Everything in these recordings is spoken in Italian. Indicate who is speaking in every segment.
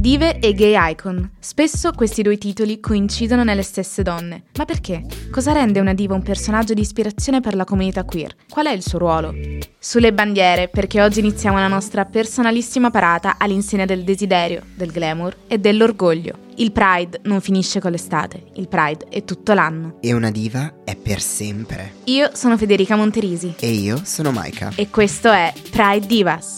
Speaker 1: Dive e gay icon. Spesso questi due titoli coincidono nelle stesse donne. Ma perché? Cosa rende una diva un personaggio di ispirazione per la comunità queer? Qual è il suo ruolo? Sulle bandiere, perché oggi iniziamo la nostra personalissima parata all'insegna del desiderio, del glamour e dell'orgoglio. Il Pride non finisce con l'estate, il Pride è tutto l'anno.
Speaker 2: E una diva è per sempre.
Speaker 1: Io sono Federica Monterisi.
Speaker 2: E io sono Maika.
Speaker 1: E questo è Pride Divas.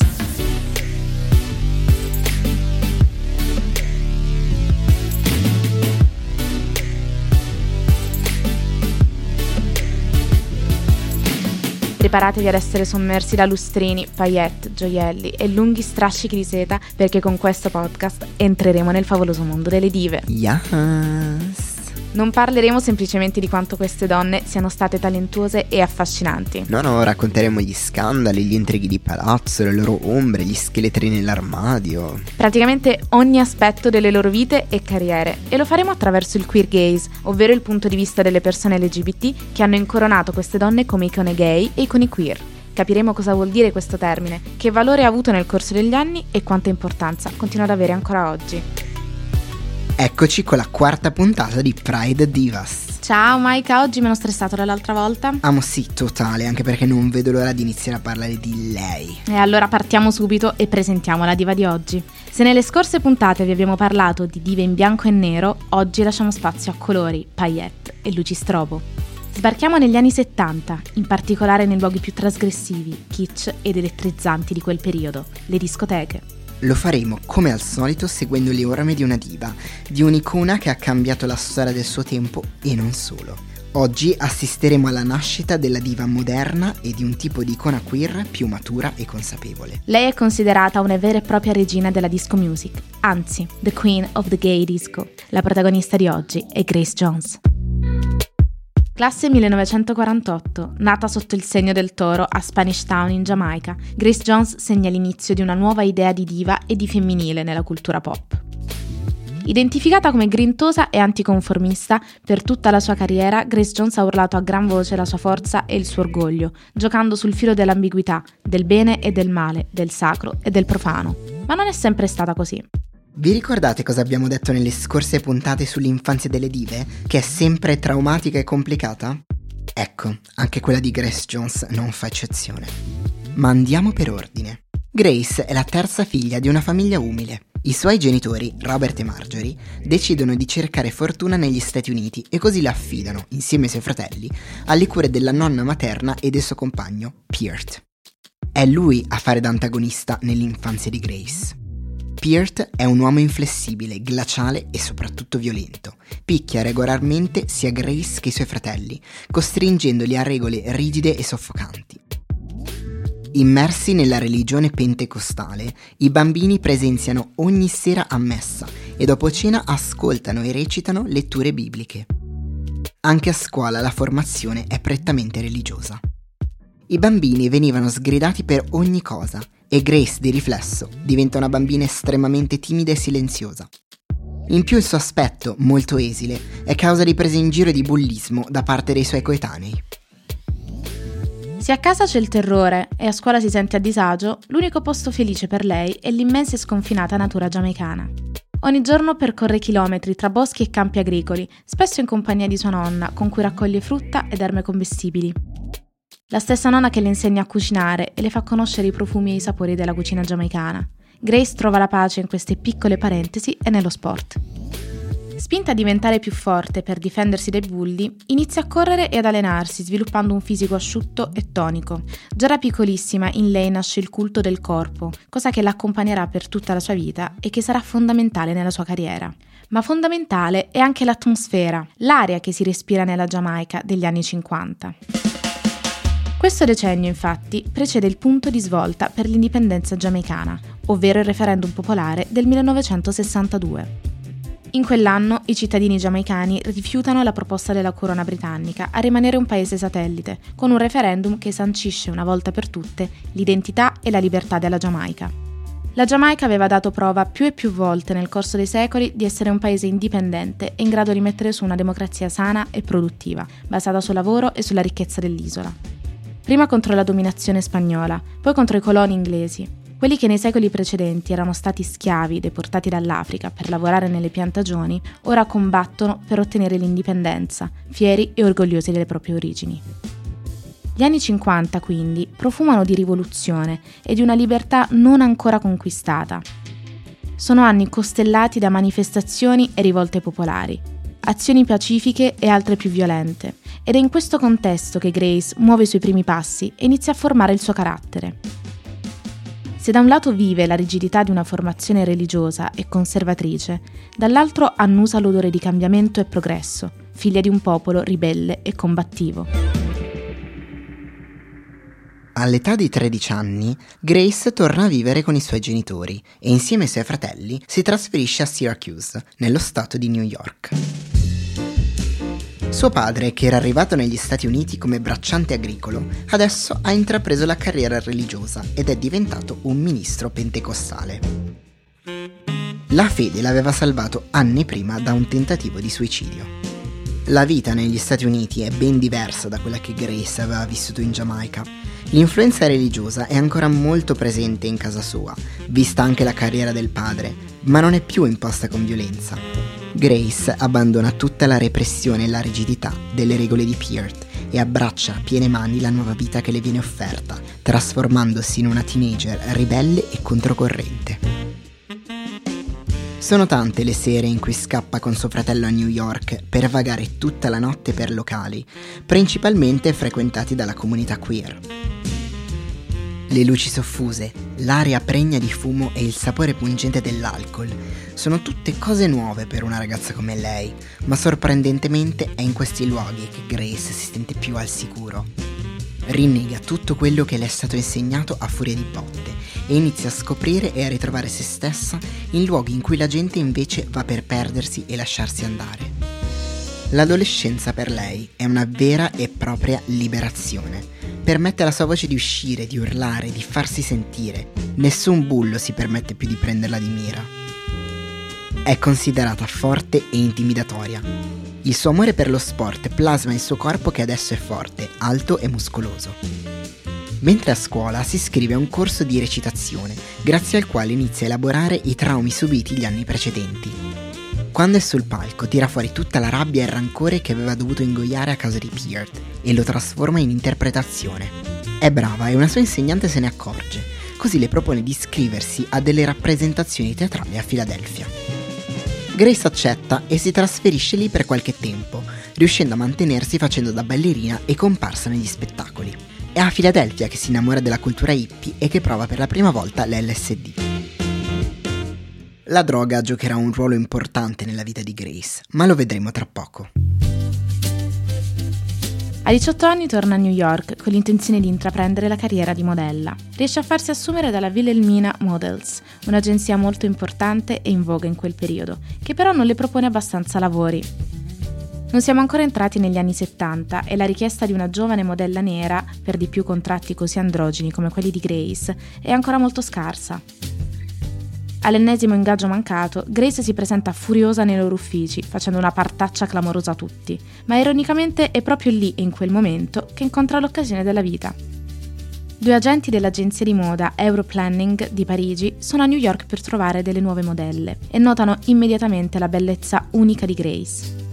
Speaker 1: Preparatevi ad essere sommersi da lustrini, paillette, gioielli e lunghi strascichi di seta perché con questo podcast entreremo nel favoloso mondo delle dive.
Speaker 2: Yes.
Speaker 1: Non parleremo semplicemente di quanto queste donne siano state talentuose e affascinanti.
Speaker 2: No, no, racconteremo gli scandali, gli intrighi di palazzo, le loro ombre, gli scheletri nell'armadio.
Speaker 1: Praticamente ogni aspetto delle loro vite e carriere. E lo faremo attraverso il queer gaze, ovvero il punto di vista delle persone LGBT che hanno incoronato queste donne come icone gay e icone queer. Capiremo cosa vuol dire questo termine, che valore ha avuto nel corso degli anni e quanta importanza continua ad avere ancora oggi.
Speaker 2: Eccoci con la quarta puntata di Pride Divas.
Speaker 1: Ciao Maika, oggi meno stressato dell'altra volta?
Speaker 2: Amo sì, totale, anche perché non vedo l'ora di iniziare a parlare di lei.
Speaker 1: E allora partiamo subito e presentiamo la diva di oggi. Se nelle scorse puntate vi abbiamo parlato di dive in bianco e nero, oggi lasciamo spazio a colori, paillette e luci strobo. Sbarchiamo negli anni 70, in particolare nei luoghi più trasgressivi, kitsch ed elettrizzanti di quel periodo, le discoteche.
Speaker 2: Lo faremo come al solito seguendo le orme di una diva, di un'icona che ha cambiato la storia del suo tempo e non solo. Oggi assisteremo alla nascita della diva moderna e di un tipo di icona queer più matura e consapevole.
Speaker 1: Lei è considerata una vera e propria regina della disco music, anzi, the queen of the gay disco. La protagonista di oggi è Grace Jones. Classe 1948, nata sotto il segno del toro a Spanish Town in Giamaica, Grace Jones segna l'inizio di una nuova idea di diva e di femminile nella cultura pop. Identificata come grintosa e anticonformista, per tutta la sua carriera Grace Jones ha urlato a gran voce la sua forza e il suo orgoglio, giocando sul filo dell'ambiguità, del bene e del male, del sacro e del profano. Ma non è sempre stata così.
Speaker 2: Vi ricordate cosa abbiamo detto nelle scorse puntate sull'infanzia delle dive? Che è sempre traumatica e complicata? Ecco, anche quella di Grace Jones non fa eccezione. Ma andiamo per ordine. Grace è la terza figlia di una famiglia umile. I suoi genitori, Robert e Marjorie, decidono di cercare fortuna negli Stati Uniti e così la affidano, insieme ai suoi fratelli, alle cure della nonna materna e del suo compagno, Peart. È lui a fare da antagonista nell'infanzia di Grace. Peart è un uomo inflessibile, glaciale e soprattutto violento. Picchia regolarmente sia Grace che i suoi fratelli, costringendoli a regole rigide e soffocanti. Immersi nella religione pentecostale, i bambini presenziano ogni sera a messa e dopo cena ascoltano e recitano letture bibliche. Anche a scuola la formazione è prettamente religiosa. I bambini venivano sgridati per ogni cosa e Grace, di riflesso, diventa una bambina estremamente timida e silenziosa. In più il suo aspetto, molto esile, è causa di prese in giro e di bullismo da parte dei suoi coetanei.
Speaker 1: Se a casa c'è il terrore e a scuola si sente a disagio, l'unico posto felice per lei è l'immensa e sconfinata natura giamaicana. Ogni giorno percorre chilometri tra boschi e campi agricoli, spesso in compagnia di sua nonna, con cui raccoglie frutta ed erme commestibili. La stessa nonna che le insegna a cucinare e le fa conoscere i profumi e i sapori della cucina giamaicana. Grace trova la pace in queste piccole parentesi e nello sport. Spinta a diventare più forte per difendersi dai bulli, inizia a correre e ad allenarsi, sviluppando un fisico asciutto e tonico. Già da piccolissima in lei nasce il culto del corpo, cosa che l'accompagnerà per tutta la sua vita e che sarà fondamentale nella sua carriera. Ma fondamentale è anche l'atmosfera, l'aria che si respira nella Giamaica degli anni 50. Questo decennio, infatti, precede il punto di svolta per l'indipendenza giamaicana, ovvero il referendum popolare del 1962. In quell'anno i cittadini giamaicani rifiutano la proposta della corona britannica a rimanere un paese satellite, con un referendum che sancisce una volta per tutte l'identità e la libertà della Giamaica. La Giamaica aveva dato prova più e più volte nel corso dei secoli di essere un paese indipendente e in grado di mettere su una democrazia sana e produttiva, basata sul lavoro e sulla ricchezza dell'isola prima contro la dominazione spagnola, poi contro i coloni inglesi. Quelli che nei secoli precedenti erano stati schiavi deportati dall'Africa per lavorare nelle piantagioni, ora combattono per ottenere l'indipendenza, fieri e orgogliosi delle proprie origini. Gli anni 50, quindi, profumano di rivoluzione e di una libertà non ancora conquistata. Sono anni costellati da manifestazioni e rivolte popolari, azioni pacifiche e altre più violente, ed è in questo contesto che Grace muove i suoi primi passi e inizia a formare il suo carattere. Se da un lato vive la rigidità di una formazione religiosa e conservatrice, dall'altro annusa l'odore di cambiamento e progresso, figlia di un popolo ribelle e combattivo.
Speaker 2: All'età di 13 anni, Grace torna a vivere con i suoi genitori e insieme ai suoi fratelli si trasferisce a Syracuse, nello stato di New York. Suo padre, che era arrivato negli Stati Uniti come bracciante agricolo, adesso ha intrapreso la carriera religiosa ed è diventato un ministro pentecostale. La fede l'aveva salvato anni prima da un tentativo di suicidio. La vita negli Stati Uniti è ben diversa da quella che Grace aveva vissuto in Giamaica. L'influenza religiosa è ancora molto presente in casa sua, vista anche la carriera del padre, ma non è più imposta con violenza. Grace abbandona tutta la repressione e la rigidità delle regole di Peart e abbraccia a piene mani la nuova vita che le viene offerta, trasformandosi in una teenager ribelle e controcorrente. Sono tante le sere in cui scappa con suo fratello a New York per vagare tutta la notte per locali, principalmente frequentati dalla comunità queer. Le luci soffuse, l'aria pregna di fumo e il sapore pungente dell'alcol sono tutte cose nuove per una ragazza come lei, ma sorprendentemente è in questi luoghi che Grace si sente più al sicuro. Rinnega tutto quello che le è stato insegnato a furia di botte e inizia a scoprire e a ritrovare se stessa in luoghi in cui la gente invece va per perdersi e lasciarsi andare. L'adolescenza per lei è una vera e propria liberazione permette alla sua voce di uscire, di urlare, di farsi sentire. Nessun bullo si permette più di prenderla di mira. È considerata forte e intimidatoria. Il suo amore per lo sport plasma il suo corpo che adesso è forte, alto e muscoloso. Mentre a scuola si iscrive a un corso di recitazione, grazie al quale inizia a elaborare i traumi subiti gli anni precedenti. Quando è sul palco tira fuori tutta la rabbia e il rancore che aveva dovuto ingoiare a causa di Peart e lo trasforma in interpretazione. È brava e una sua insegnante se ne accorge, così le propone di iscriversi a delle rappresentazioni teatrali a Filadelfia. Grace accetta e si trasferisce lì per qualche tempo, riuscendo a mantenersi facendo da ballerina e comparsa negli spettacoli. È a Filadelfia che si innamora della cultura hippie e che prova per la prima volta l'LSD. La droga giocherà un ruolo importante nella vita di Grace, ma lo vedremo tra poco.
Speaker 1: A 18 anni torna a New York con l'intenzione di intraprendere la carriera di modella. Riesce a farsi assumere dalla Wilhelmina Models, un'agenzia molto importante e in voga in quel periodo, che però non le propone abbastanza lavori. Non siamo ancora entrati negli anni 70 e la richiesta di una giovane modella nera, per di più contratti così androgeni come quelli di Grace, è ancora molto scarsa. All'ennesimo ingaggio mancato, Grace si presenta furiosa nei loro uffici, facendo una partaccia clamorosa a tutti, ma ironicamente è proprio lì e in quel momento che incontra l'occasione della vita. Due agenti dell'agenzia di moda Europlanning di Parigi sono a New York per trovare delle nuove modelle e notano immediatamente la bellezza unica di Grace.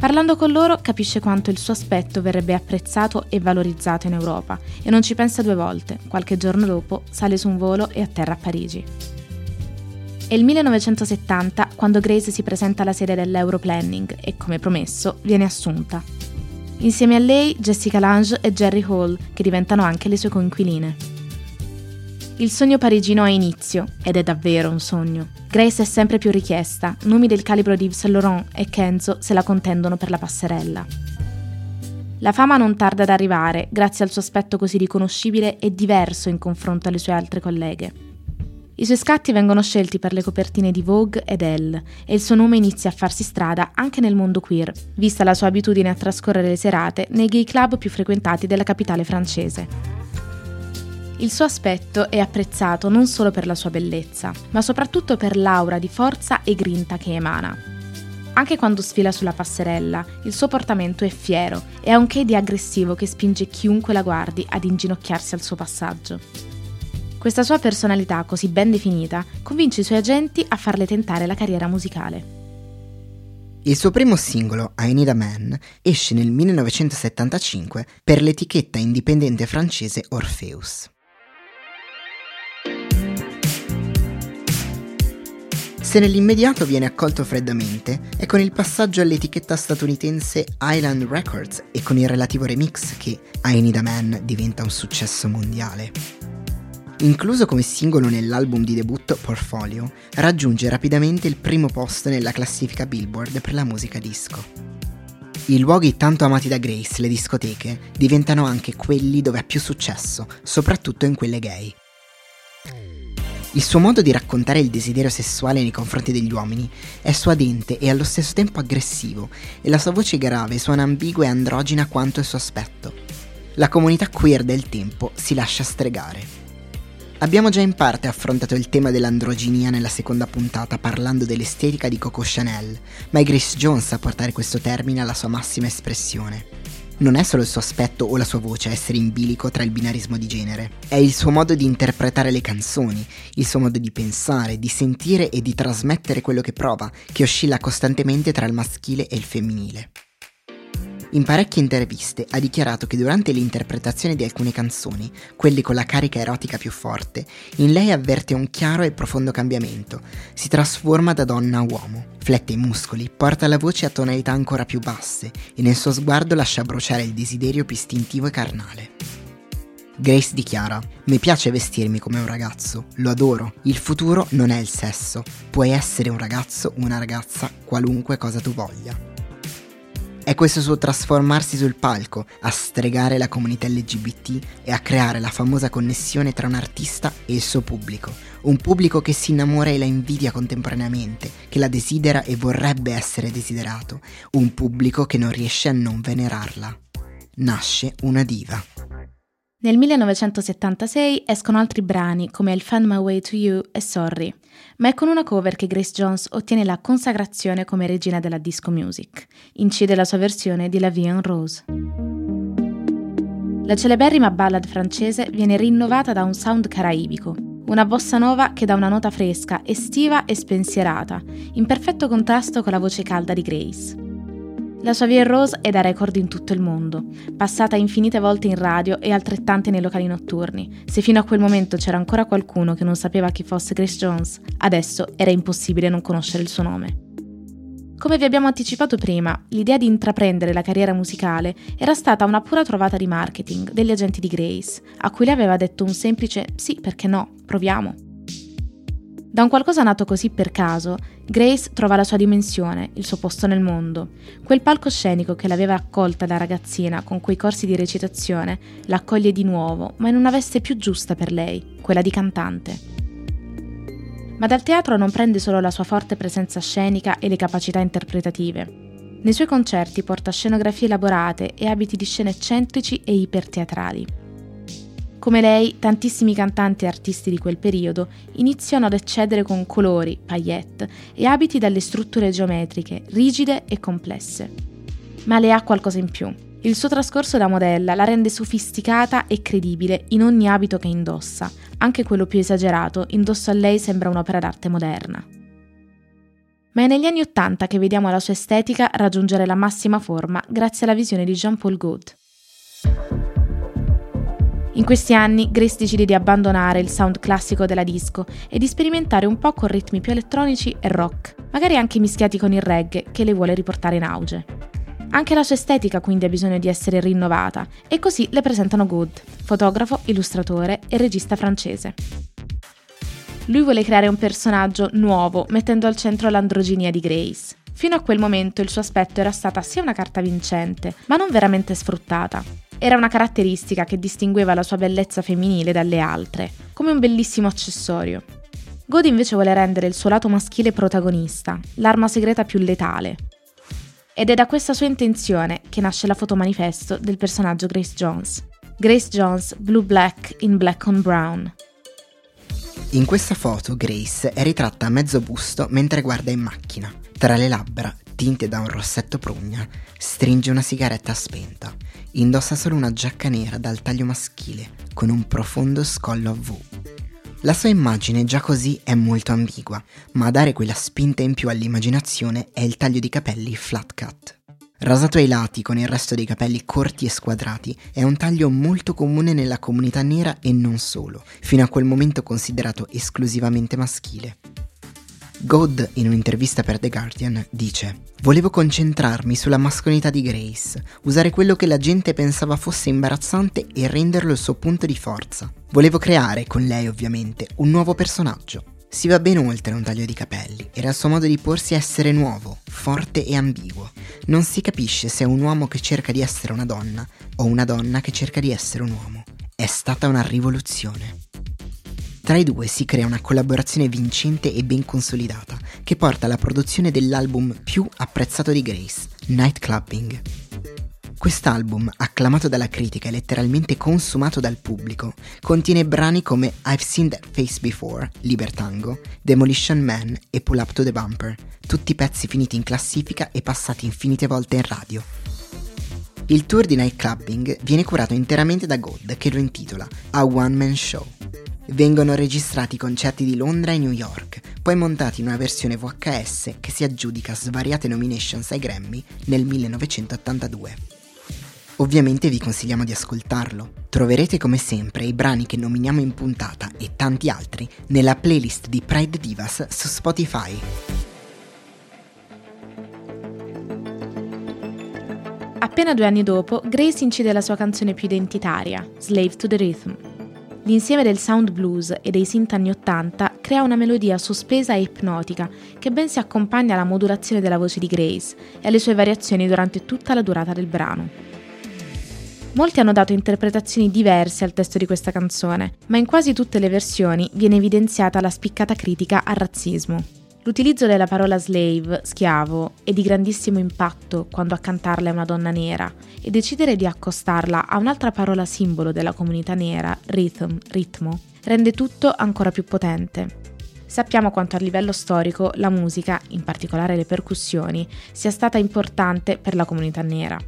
Speaker 1: Parlando con loro capisce quanto il suo aspetto verrebbe apprezzato e valorizzato in Europa e non ci pensa due volte. Qualche giorno dopo sale su un volo e atterra a Parigi. È il 1970 quando Grace si presenta alla sede dell'Europlanning e, come promesso, viene assunta. Insieme a lei Jessica Lange e Jerry Hall, che diventano anche le sue coinquiline. Il sogno parigino ha inizio, ed è davvero un sogno. Grace è sempre più richiesta, nomi del calibro di Yves Saint Laurent e Kenzo se la contendono per la passerella. La fama non tarda ad arrivare, grazie al suo aspetto così riconoscibile e diverso in confronto alle sue altre colleghe. I suoi scatti vengono scelti per le copertine di Vogue ed Elle e il suo nome inizia a farsi strada anche nel mondo queer, vista la sua abitudine a trascorrere le serate nei gay club più frequentati della capitale francese. Il suo aspetto è apprezzato non solo per la sua bellezza, ma soprattutto per l'aura di forza e grinta che emana. Anche quando sfila sulla passerella, il suo portamento è fiero e ha un che di aggressivo che spinge chiunque la guardi ad inginocchiarsi al suo passaggio. Questa sua personalità così ben definita convince i suoi agenti a farle tentare la carriera musicale.
Speaker 2: Il suo primo singolo, I Need a Man, esce nel 1975 per l'etichetta indipendente francese Orpheus. Se nell'immediato viene accolto freddamente, è con il passaggio all'etichetta statunitense Island Records e con il relativo remix che I Need a Man diventa un successo mondiale. Incluso come singolo nell'album di debutto Portfolio, raggiunge rapidamente il primo posto nella classifica Billboard per la musica disco. I luoghi tanto amati da Grace, le discoteche, diventano anche quelli dove ha più successo, soprattutto in quelle gay. Il suo modo di raccontare il desiderio sessuale nei confronti degli uomini è suadente e allo stesso tempo aggressivo, e la sua voce grave suona ambigua e androgina quanto il suo aspetto. La comunità queer del tempo si lascia stregare. Abbiamo già in parte affrontato il tema dell'androginia nella seconda puntata parlando dell'estetica di Coco Chanel, ma è Grace Jones a portare questo termine alla sua massima espressione. Non è solo il suo aspetto o la sua voce a essere in bilico tra il binarismo di genere, è il suo modo di interpretare le canzoni, il suo modo di pensare, di sentire e di trasmettere quello che prova, che oscilla costantemente tra il maschile e il femminile. In parecchie interviste ha dichiarato che durante l'interpretazione di alcune canzoni, quelle con la carica erotica più forte, in lei avverte un chiaro e profondo cambiamento. Si trasforma da donna a uomo, flette i muscoli, porta la voce a tonalità ancora più basse e nel suo sguardo lascia bruciare il desiderio più istintivo e carnale. Grace dichiara: Mi piace vestirmi come un ragazzo, lo adoro. Il futuro non è il sesso. Puoi essere un ragazzo una ragazza, qualunque cosa tu voglia. È questo suo trasformarsi sul palco a stregare la comunità LGBT e a creare la famosa connessione tra un artista e il suo pubblico. Un pubblico che si innamora e la invidia contemporaneamente, che la desidera e vorrebbe essere desiderato. Un pubblico che non riesce a non venerarla. Nasce una diva.
Speaker 1: Nel 1976 escono altri brani come Il Find My Way to You e Sorry, ma è con una cover che Grace Jones ottiene la consacrazione come regina della disco music. Incide la sua versione di La Vie en Rose. La celeberrima ballad francese viene rinnovata da un sound caraibico, una bossa nova che dà una nota fresca, estiva e spensierata, in perfetto contrasto con la voce calda di Grace. La sua Vie Rose è da record in tutto il mondo, passata infinite volte in radio e altrettante nei locali notturni. Se fino a quel momento c'era ancora qualcuno che non sapeva chi fosse Grace Jones, adesso era impossibile non conoscere il suo nome. Come vi abbiamo anticipato prima, l'idea di intraprendere la carriera musicale era stata una pura trovata di marketing degli agenti di Grace, a cui le aveva detto un semplice sì, perché no, proviamo. Da un qualcosa nato così per caso, Grace trova la sua dimensione, il suo posto nel mondo. Quel palcoscenico che l'aveva accolta da ragazzina con quei corsi di recitazione l'accoglie di nuovo, ma in una veste più giusta per lei, quella di cantante. Ma dal teatro non prende solo la sua forte presenza scenica e le capacità interpretative. Nei suoi concerti porta scenografie elaborate e abiti di scena eccentrici e iperteatrali. Come lei, tantissimi cantanti e artisti di quel periodo iniziano ad eccedere con colori, paillette e abiti dalle strutture geometriche, rigide e complesse. Ma le ha qualcosa in più. Il suo trascorso da modella la rende sofisticata e credibile in ogni abito che indossa, anche quello più esagerato, indosso a lei sembra un'opera d'arte moderna. Ma è negli anni Ottanta che vediamo la sua estetica raggiungere la massima forma grazie alla visione di Jean-Paul Gault. In questi anni Grace decide di abbandonare il sound classico della disco e di sperimentare un po' con ritmi più elettronici e rock, magari anche mischiati con il reggae che le vuole riportare in auge. Anche la sua estetica quindi ha bisogno di essere rinnovata e così le presentano Good, fotografo, illustratore e regista francese. Lui vuole creare un personaggio nuovo mettendo al centro l'androginia di Grace. Fino a quel momento il suo aspetto era stata sia una carta vincente, ma non veramente sfruttata. Era una caratteristica che distingueva la sua bellezza femminile dalle altre, come un bellissimo accessorio. God invece vuole rendere il suo lato maschile protagonista, l'arma segreta più letale. Ed è da questa sua intenzione che nasce la fotomanifesto del personaggio Grace Jones. Grace Jones Blue Black in Black on Brown.
Speaker 2: In questa foto Grace è ritratta a mezzo busto mentre guarda in macchina. Tra le labbra, tinte da un rossetto prugna, stringe una sigaretta spenta Indossa solo una giacca nera dal taglio maschile, con un profondo scollo a V. La sua immagine già così è molto ambigua, ma a dare quella spinta in più all'immaginazione è il taglio di capelli flat cut. Rasato ai lati con il resto dei capelli corti e squadrati, è un taglio molto comune nella comunità nera e non solo, fino a quel momento considerato esclusivamente maschile. God, in un'intervista per The Guardian, dice Volevo concentrarmi sulla mascolinità di Grace, usare quello che la gente pensava fosse imbarazzante e renderlo il suo punto di forza. Volevo creare, con lei ovviamente, un nuovo personaggio. Si va ben oltre un taglio di capelli, era il suo modo di porsi essere nuovo, forte e ambiguo. Non si capisce se è un uomo che cerca di essere una donna o una donna che cerca di essere un uomo. È stata una rivoluzione. Tra i due si crea una collaborazione vincente e ben consolidata, che porta alla produzione dell'album più apprezzato di Grace, Nightclubbing. Quest'album, acclamato dalla critica e letteralmente consumato dal pubblico, contiene brani come I've Seen That Face Before, Libertango, Demolition Man e Pull Up to the Bumper, tutti pezzi finiti in classifica e passati infinite volte in radio. Il tour di nightclubbing viene curato interamente da God, che lo intitola A One Man Show. Vengono registrati concerti di Londra e New York, poi montati in una versione VHS che si aggiudica svariate nominations ai Grammy nel 1982. Ovviamente vi consigliamo di ascoltarlo. Troverete come sempre i brani che nominiamo in puntata e tanti altri nella playlist di Pride Divas su Spotify.
Speaker 1: Appena due anni dopo, Grace incide la sua canzone più identitaria, Slave to the Rhythm. L'insieme del sound blues e dei synth anni 80 crea una melodia sospesa e ipnotica che ben si accompagna alla modulazione della voce di Grace e alle sue variazioni durante tutta la durata del brano. Molti hanno dato interpretazioni diverse al testo di questa canzone, ma in quasi tutte le versioni viene evidenziata la spiccata critica al razzismo. L'utilizzo della parola slave, schiavo, è di grandissimo impatto quando a cantarla è una donna nera e decidere di accostarla a un'altra parola simbolo della comunità nera, rhythm, ritmo, rende tutto ancora più potente. Sappiamo quanto a livello storico la musica, in particolare le percussioni, sia stata importante per la comunità nera.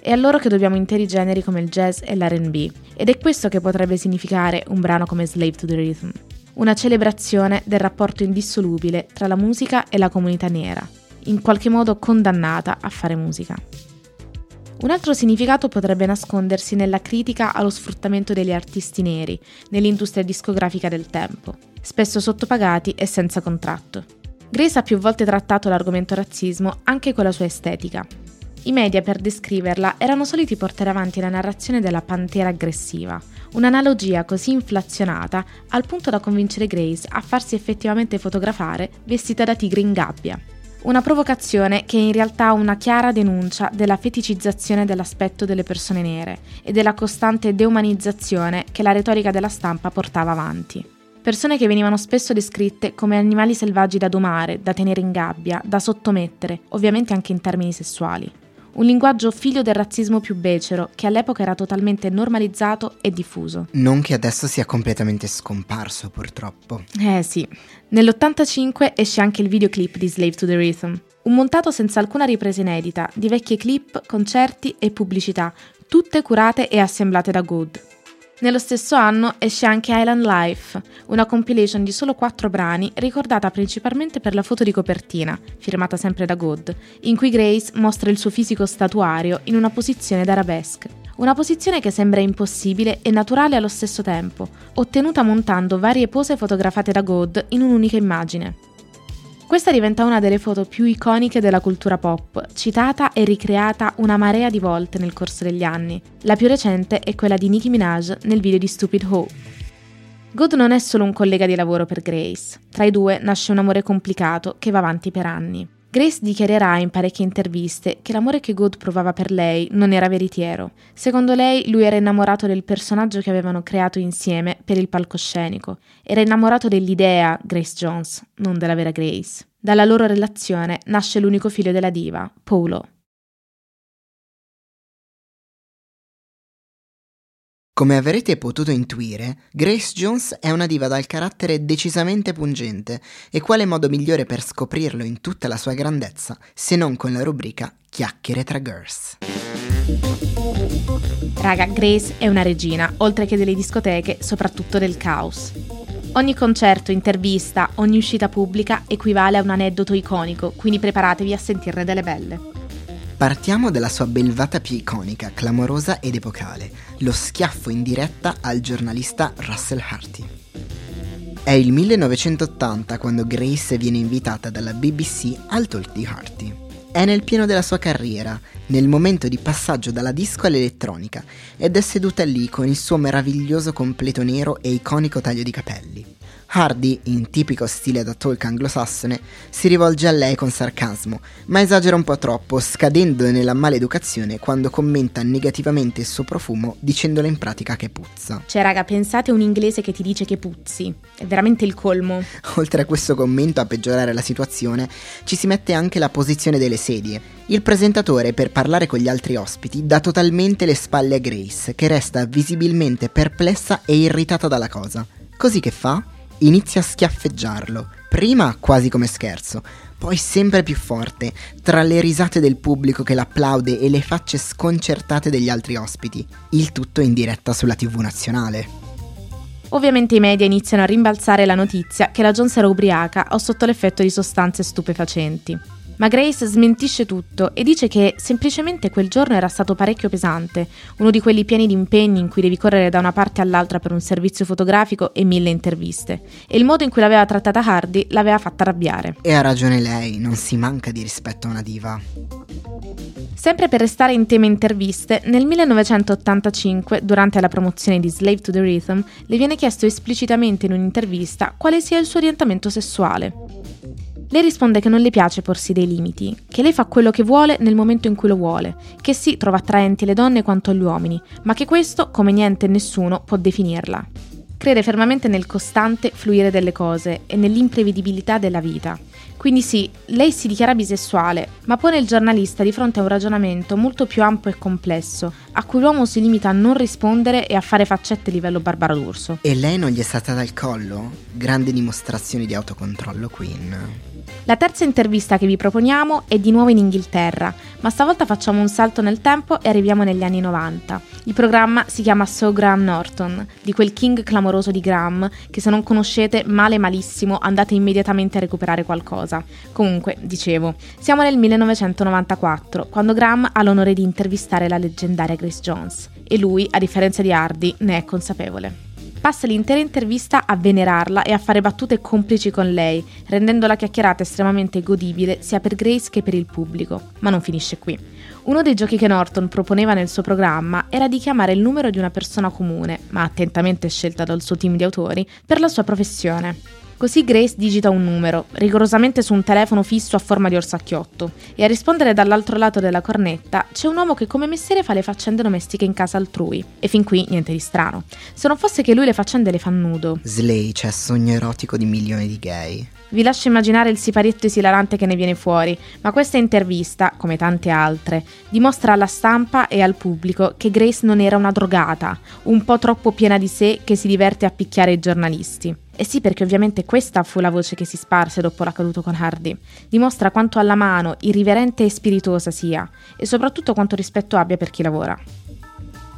Speaker 1: È a loro che dobbiamo interi generi come il jazz e l'RB, ed è questo che potrebbe significare un brano come Slave to the Rhythm, una celebrazione del rapporto indissolubile tra la musica e la comunità nera, in qualche modo condannata a fare musica. Un altro significato potrebbe nascondersi nella critica allo sfruttamento degli artisti neri nell'industria discografica del tempo, spesso sottopagati e senza contratto. Grace ha più volte trattato l'argomento razzismo anche con la sua estetica, i media per descriverla erano soliti portare avanti la narrazione della pantera aggressiva, un'analogia così inflazionata al punto da convincere Grace a farsi effettivamente fotografare vestita da tigre in gabbia. Una provocazione che è in realtà una chiara denuncia della feticizzazione dell'aspetto delle persone nere e della costante deumanizzazione che la retorica della stampa portava avanti. Persone che venivano spesso descritte come animali selvaggi da domare, da tenere in gabbia, da sottomettere, ovviamente anche in termini sessuali un linguaggio figlio del razzismo più becero che all'epoca era totalmente normalizzato e diffuso.
Speaker 2: Non che adesso sia completamente scomparso, purtroppo.
Speaker 1: Eh sì. Nell'85 esce anche il videoclip di Slave to the Rhythm, un montato senza alcuna ripresa inedita di vecchie clip, concerti e pubblicità, tutte curate e assemblate da Good. Nello stesso anno esce anche Island Life, una compilation di solo quattro brani ricordata principalmente per la foto di copertina, firmata sempre da God, in cui Grace mostra il suo fisico statuario in una posizione d'arabesque. Una posizione che sembra impossibile e naturale allo stesso tempo, ottenuta montando varie pose fotografate da God in un'unica immagine. Questa diventa una delle foto più iconiche della cultura pop, citata e ricreata una marea di volte nel corso degli anni. La più recente è quella di Nicki Minaj nel video di Stupid Ho. God non è solo un collega di lavoro per Grace, tra i due nasce un amore complicato che va avanti per anni. Grace dichiarerà in parecchie interviste che l'amore che God provava per lei non era veritiero. Secondo lei, lui era innamorato del personaggio che avevano creato insieme per il palcoscenico. Era innamorato dell'idea Grace Jones, non della vera Grace. Dalla loro relazione nasce l'unico figlio della diva, Paulo.
Speaker 2: Come avrete potuto intuire, Grace Jones è una diva dal carattere decisamente pungente e quale modo migliore per scoprirlo in tutta la sua grandezza se non con la rubrica Chiacchiere tra Girls.
Speaker 1: Raga, Grace è una regina, oltre che delle discoteche, soprattutto del caos. Ogni concerto, intervista, ogni uscita pubblica equivale a un aneddoto iconico, quindi preparatevi a sentirne delle belle.
Speaker 2: Partiamo dalla sua belvata più iconica, clamorosa ed epocale, lo schiaffo in diretta al giornalista Russell Harty. È il 1980 quando Grace viene invitata dalla BBC al talk di Harty. È nel pieno della sua carriera, nel momento di passaggio dalla disco all'elettronica, ed è seduta lì con il suo meraviglioso completo nero e iconico taglio di capelli. Hardy, in tipico stile da talk anglosassone, si rivolge a lei con sarcasmo, ma esagera un po' troppo, scadendo nella maleducazione quando commenta negativamente il suo profumo dicendole in pratica che puzza.
Speaker 1: Cioè, raga, pensate a un inglese che ti dice che puzzi. È veramente il colmo.
Speaker 2: Oltre a questo commento a peggiorare la situazione, ci si mette anche la posizione delle sedie. Il presentatore, per parlare con gli altri ospiti, dà totalmente le spalle a Grace, che resta visibilmente perplessa e irritata dalla cosa. Così che fa? Inizia a schiaffeggiarlo, prima quasi come scherzo, poi sempre più forte, tra le risate del pubblico che l'applaude e le facce sconcertate degli altri ospiti, il tutto in diretta sulla TV nazionale.
Speaker 1: Ovviamente i media iniziano a rimbalzare la notizia che la Jones era ubriaca o sotto l'effetto di sostanze stupefacenti. Ma Grace smentisce tutto e dice che semplicemente quel giorno era stato parecchio pesante, uno di quelli pieni di impegni in cui devi correre da una parte all'altra per un servizio fotografico e mille interviste. E il modo in cui l'aveva trattata Hardy l'aveva fatta arrabbiare.
Speaker 2: E ha ragione lei, non si manca di rispetto a una diva.
Speaker 1: Sempre per restare in tema interviste, nel 1985, durante la promozione di Slave to the Rhythm, le viene chiesto esplicitamente in un'intervista quale sia il suo orientamento sessuale. Lei risponde che non le piace porsi dei limiti, che lei fa quello che vuole nel momento in cui lo vuole, che sì trova attraenti le donne quanto gli uomini, ma che questo, come niente e nessuno, può definirla. Crede fermamente nel costante fluire delle cose e nell'imprevedibilità della vita. Quindi sì, lei si dichiara bisessuale, ma pone il giornalista di fronte a un ragionamento molto più ampio e complesso, a cui l'uomo si limita a non rispondere e a fare faccette a livello barbaro d'urso.
Speaker 2: E lei non gli è stata dal collo? Grande dimostrazione di autocontrollo, Queen.
Speaker 1: La terza intervista che vi proponiamo è di nuovo in Inghilterra, ma stavolta facciamo un salto nel tempo e arriviamo negli anni 90. Il programma si chiama So Graham Norton, di quel king clamoroso di Graham, che se non conoscete male malissimo andate immediatamente a recuperare qualcosa. Comunque, dicevo, siamo nel 1994, quando Graham ha l'onore di intervistare la leggendaria Grace Jones, e lui, a differenza di Hardy, ne è consapevole. Passa l'intera intervista a venerarla e a fare battute complici con lei, rendendo la chiacchierata estremamente godibile sia per Grace che per il pubblico. Ma non finisce qui. Uno dei giochi che Norton proponeva nel suo programma era di chiamare il numero di una persona comune, ma attentamente scelta dal suo team di autori, per la sua professione. Così Grace digita un numero, rigorosamente su un telefono fisso a forma di orsacchiotto, e a rispondere dall'altro lato della cornetta c'è un uomo che come mestiere fa le faccende domestiche in casa altrui. E fin qui niente di strano. Se non fosse che lui le faccende le fa nudo.
Speaker 2: Slay, cioè sogno erotico di milioni di gay.
Speaker 1: Vi lascio immaginare il siparietto esilarante che ne viene fuori, ma questa intervista, come tante altre, dimostra alla stampa e al pubblico che Grace non era una drogata, un po' troppo piena di sé che si diverte a picchiare i giornalisti. E sì, perché ovviamente questa fu la voce che si sparse dopo l'accaduto con Hardy. Dimostra quanto alla mano, irriverente e spiritosa sia, e soprattutto quanto rispetto abbia per chi lavora.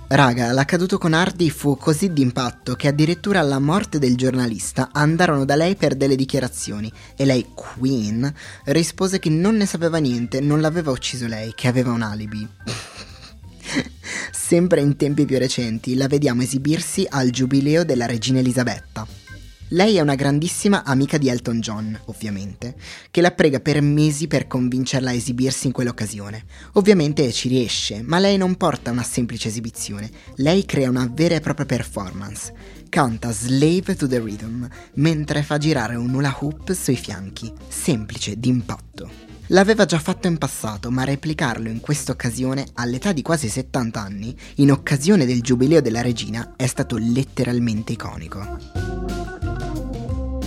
Speaker 2: Raga, l'accaduto con Hardy fu così d'impatto che addirittura alla morte del giornalista andarono da lei per delle dichiarazioni e lei, Queen, rispose che non ne sapeva niente, non l'aveva ucciso lei, che aveva un alibi. Sempre in tempi più recenti la vediamo esibirsi al giubileo della regina Elisabetta. Lei è una grandissima amica di Elton John, ovviamente, che la prega per mesi per convincerla a esibirsi in quell'occasione. Ovviamente ci riesce, ma lei non porta una semplice esibizione, lei crea una vera e propria performance. Canta Slave to the Rhythm mentre fa girare un hula hoop sui fianchi, semplice, d'impatto. L'aveva già fatto in passato, ma replicarlo in questa occasione, all'età di quasi 70 anni, in occasione del giubileo della regina, è stato letteralmente iconico.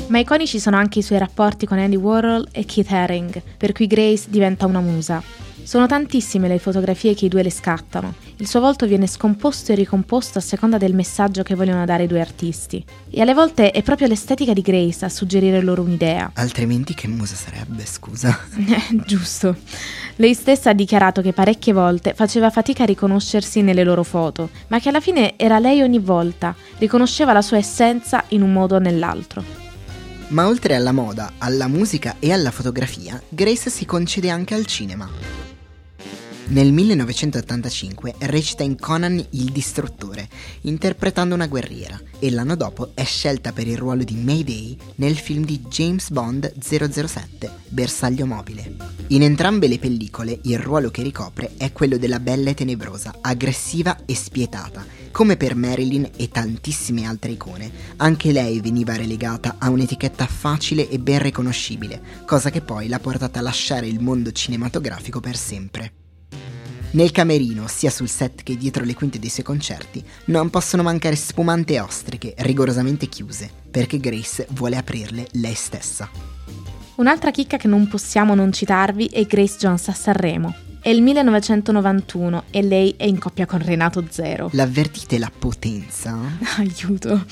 Speaker 1: Ma iconici sono anche i suoi rapporti con Andy Warhol e Keith Haring, per cui Grace diventa una musa. Sono tantissime le fotografie che i due le scattano Il suo volto viene scomposto e ricomposto a seconda del messaggio che vogliono dare i due artisti. E alle volte è proprio l'estetica di Grace a suggerire loro un'idea.
Speaker 2: Altrimenti che musa sarebbe, scusa?
Speaker 1: Eh, giusto. Lei stessa ha dichiarato che parecchie volte faceva fatica a riconoscersi nelle loro foto, ma che alla fine era lei ogni volta, riconosceva la sua essenza in un modo o nell'altro.
Speaker 2: Ma oltre alla moda, alla musica e alla fotografia, Grace si concede anche al cinema. Nel 1985 recita in Conan il distruttore, interpretando una guerriera, e l'anno dopo è scelta per il ruolo di Mayday nel film di James Bond 007, Bersaglio mobile. In entrambe le pellicole il ruolo che ricopre è quello della bella e tenebrosa, aggressiva e spietata. Come per Marilyn e tantissime altre icone, anche lei veniva relegata a un'etichetta facile e ben riconoscibile, cosa che poi l'ha portata a lasciare il mondo cinematografico per sempre. Nel camerino, sia sul set che dietro le quinte dei suoi concerti, non possono mancare spumante ostriche rigorosamente chiuse, perché Grace vuole aprirle lei stessa.
Speaker 1: Un'altra chicca che non possiamo non citarvi è Grace Jones a Sanremo. È il 1991 e lei è in coppia con Renato Zero.
Speaker 2: L'avvertite la potenza?
Speaker 1: Aiuto.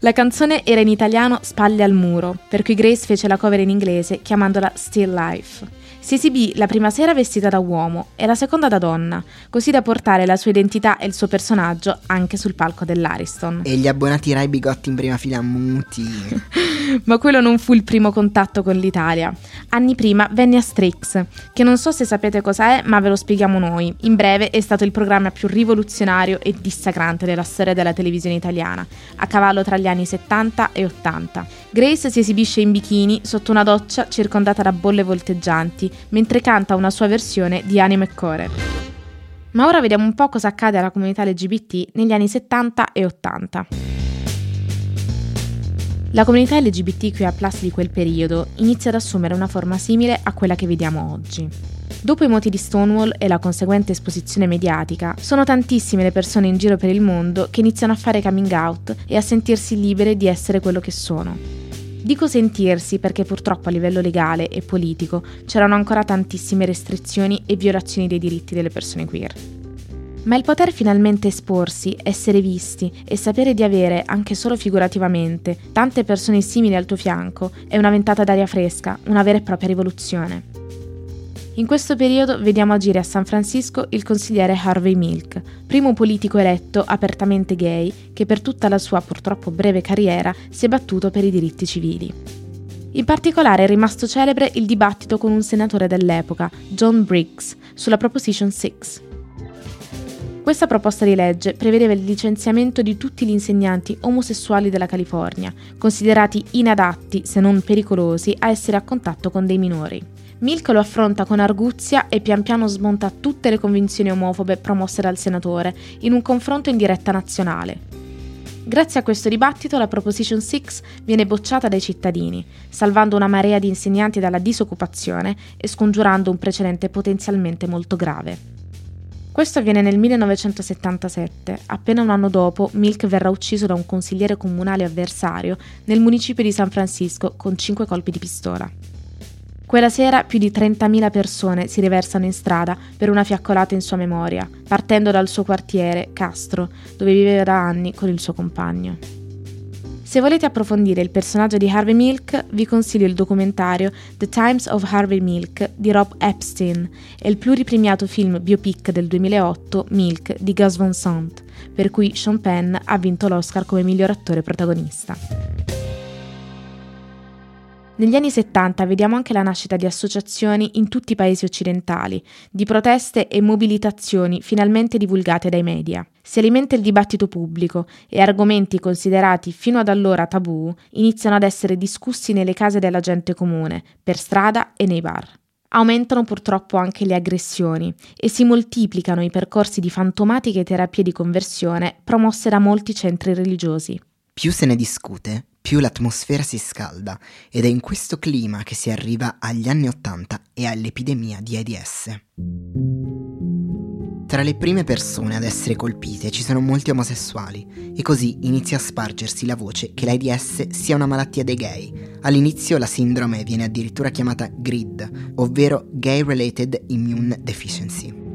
Speaker 1: La canzone era in italiano Spalle al muro, per cui Grace fece la cover in inglese chiamandola Still Life. Si esibì la prima sera vestita da uomo e la seconda da donna, così da portare la sua identità e il suo personaggio anche sul palco dell'Ariston.
Speaker 2: E gli abbonati Rai Bigotti in prima fila muti.
Speaker 1: Ma quello non fu il primo contatto con l'Italia. Anni prima venne a Strix, che non so se sapete cosa è, ma ve lo spieghiamo noi. In breve è stato il programma più rivoluzionario e dissacrante della storia della televisione italiana, a cavallo tra gli anni 70 e 80. Grace si esibisce in bikini sotto una doccia circondata da bolle volteggianti, mentre canta una sua versione di Anime e Core. Ma ora vediamo un po' cosa accade alla comunità LGBT negli anni 70 e 80. La comunità LGBTQIA di quel periodo inizia ad assumere una forma simile a quella che vediamo oggi. Dopo i moti di Stonewall e la conseguente esposizione mediatica, sono tantissime le persone in giro per il mondo che iniziano a fare coming out e a sentirsi libere di essere quello che sono. Dico sentirsi perché purtroppo a livello legale e politico c'erano ancora tantissime restrizioni e violazioni dei diritti delle persone queer. Ma il poter finalmente esporsi, essere visti e sapere di avere, anche solo figurativamente, tante persone simili al tuo fianco è una ventata d'aria fresca, una vera e propria rivoluzione. In questo periodo vediamo agire a San Francisco il consigliere Harvey Milk, primo politico eletto apertamente gay che per tutta la sua purtroppo breve carriera si è battuto per i diritti civili. In particolare è rimasto celebre il dibattito con un senatore dell'epoca, John Briggs, sulla Proposition 6. Questa proposta di legge prevedeva il licenziamento di tutti gli insegnanti omosessuali della California, considerati inadatti, se non pericolosi, a essere a contatto con dei minori. Milk lo affronta con arguzia e pian piano smonta tutte le convinzioni omofobe promosse dal senatore in un confronto in diretta nazionale. Grazie a questo dibattito la Proposition 6 viene bocciata dai cittadini, salvando una marea di insegnanti dalla disoccupazione e scongiurando un precedente potenzialmente molto grave. Questo avviene nel 1977, appena un anno dopo Milk verrà ucciso da un consigliere comunale avversario nel municipio di San Francisco con cinque colpi di pistola. Quella sera più di 30.000 persone si riversano in strada per una fiaccolata in sua memoria, partendo dal suo quartiere, Castro, dove viveva da anni con il suo compagno. Se volete approfondire il personaggio di Harvey Milk, vi consiglio il documentario The Times of Harvey Milk di Rob Epstein e il pluripremiato film biopic del 2008 Milk di Gus Van Sant, per cui Sean Penn ha vinto l'Oscar come miglior attore protagonista. Negli anni 70 vediamo anche la nascita di associazioni in tutti i paesi occidentali, di proteste e mobilitazioni finalmente divulgate dai media. Si alimenta il dibattito pubblico e argomenti considerati fino ad allora tabù iniziano ad essere discussi nelle case della gente comune, per strada e nei bar. Aumentano purtroppo anche le aggressioni e si moltiplicano i percorsi di fantomatiche terapie di conversione promosse da molti centri religiosi.
Speaker 2: Più se ne discute, più l'atmosfera si scalda ed è in questo clima che si arriva agli anni Ottanta e all'epidemia di AIDS. Tra le prime persone ad essere colpite ci sono molti omosessuali e così inizia a spargersi la voce che l'AIDS sia una malattia dei gay. All'inizio la sindrome viene addirittura chiamata GRID, ovvero Gay Related Immune Deficiency.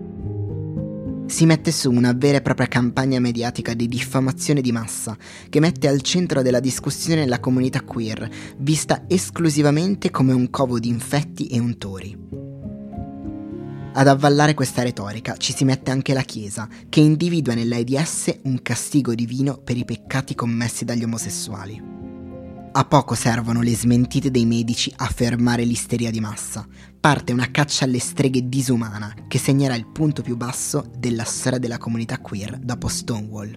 Speaker 2: Si mette su una vera e propria campagna mediatica di diffamazione di massa che mette al centro della discussione la comunità queer, vista esclusivamente come un covo di infetti e untori. Ad avvallare questa retorica ci si mette anche la Chiesa, che individua nell'AIDS un castigo divino per i peccati commessi dagli omosessuali. A poco servono le smentite dei medici a fermare l'isteria di massa. Parte una caccia alle streghe disumana che segnerà il punto più basso della storia della comunità queer dopo Stonewall.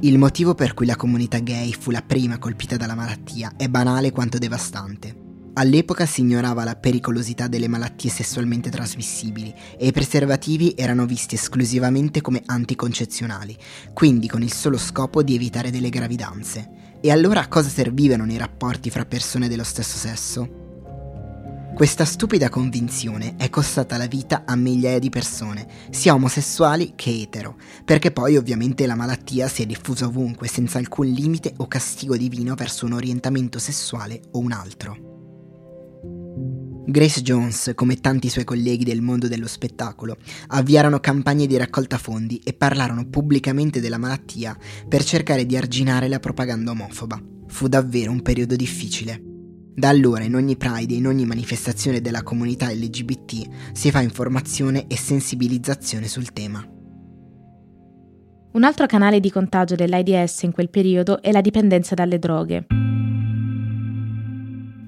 Speaker 2: Il motivo per cui la comunità gay fu la prima colpita dalla malattia è banale quanto devastante. All'epoca si ignorava la pericolosità delle malattie sessualmente trasmissibili e i preservativi erano visti esclusivamente come anticoncezionali, quindi con il solo scopo di evitare delle gravidanze. E allora a cosa servivano i rapporti fra persone dello stesso sesso? Questa stupida convinzione è costata la vita a migliaia di persone, sia omosessuali che etero, perché poi ovviamente la malattia si è diffusa ovunque senza alcun limite o castigo divino verso un orientamento sessuale o un altro. Grace Jones, come tanti suoi colleghi del mondo dello spettacolo, avviarono campagne di raccolta fondi e parlarono pubblicamente della malattia per cercare di arginare la propaganda omofoba. Fu davvero un periodo difficile. Da allora in ogni Pride e in ogni manifestazione della comunità LGBT si fa informazione e sensibilizzazione sul tema.
Speaker 1: Un altro canale di contagio dell'AIDS in quel periodo è la dipendenza dalle droghe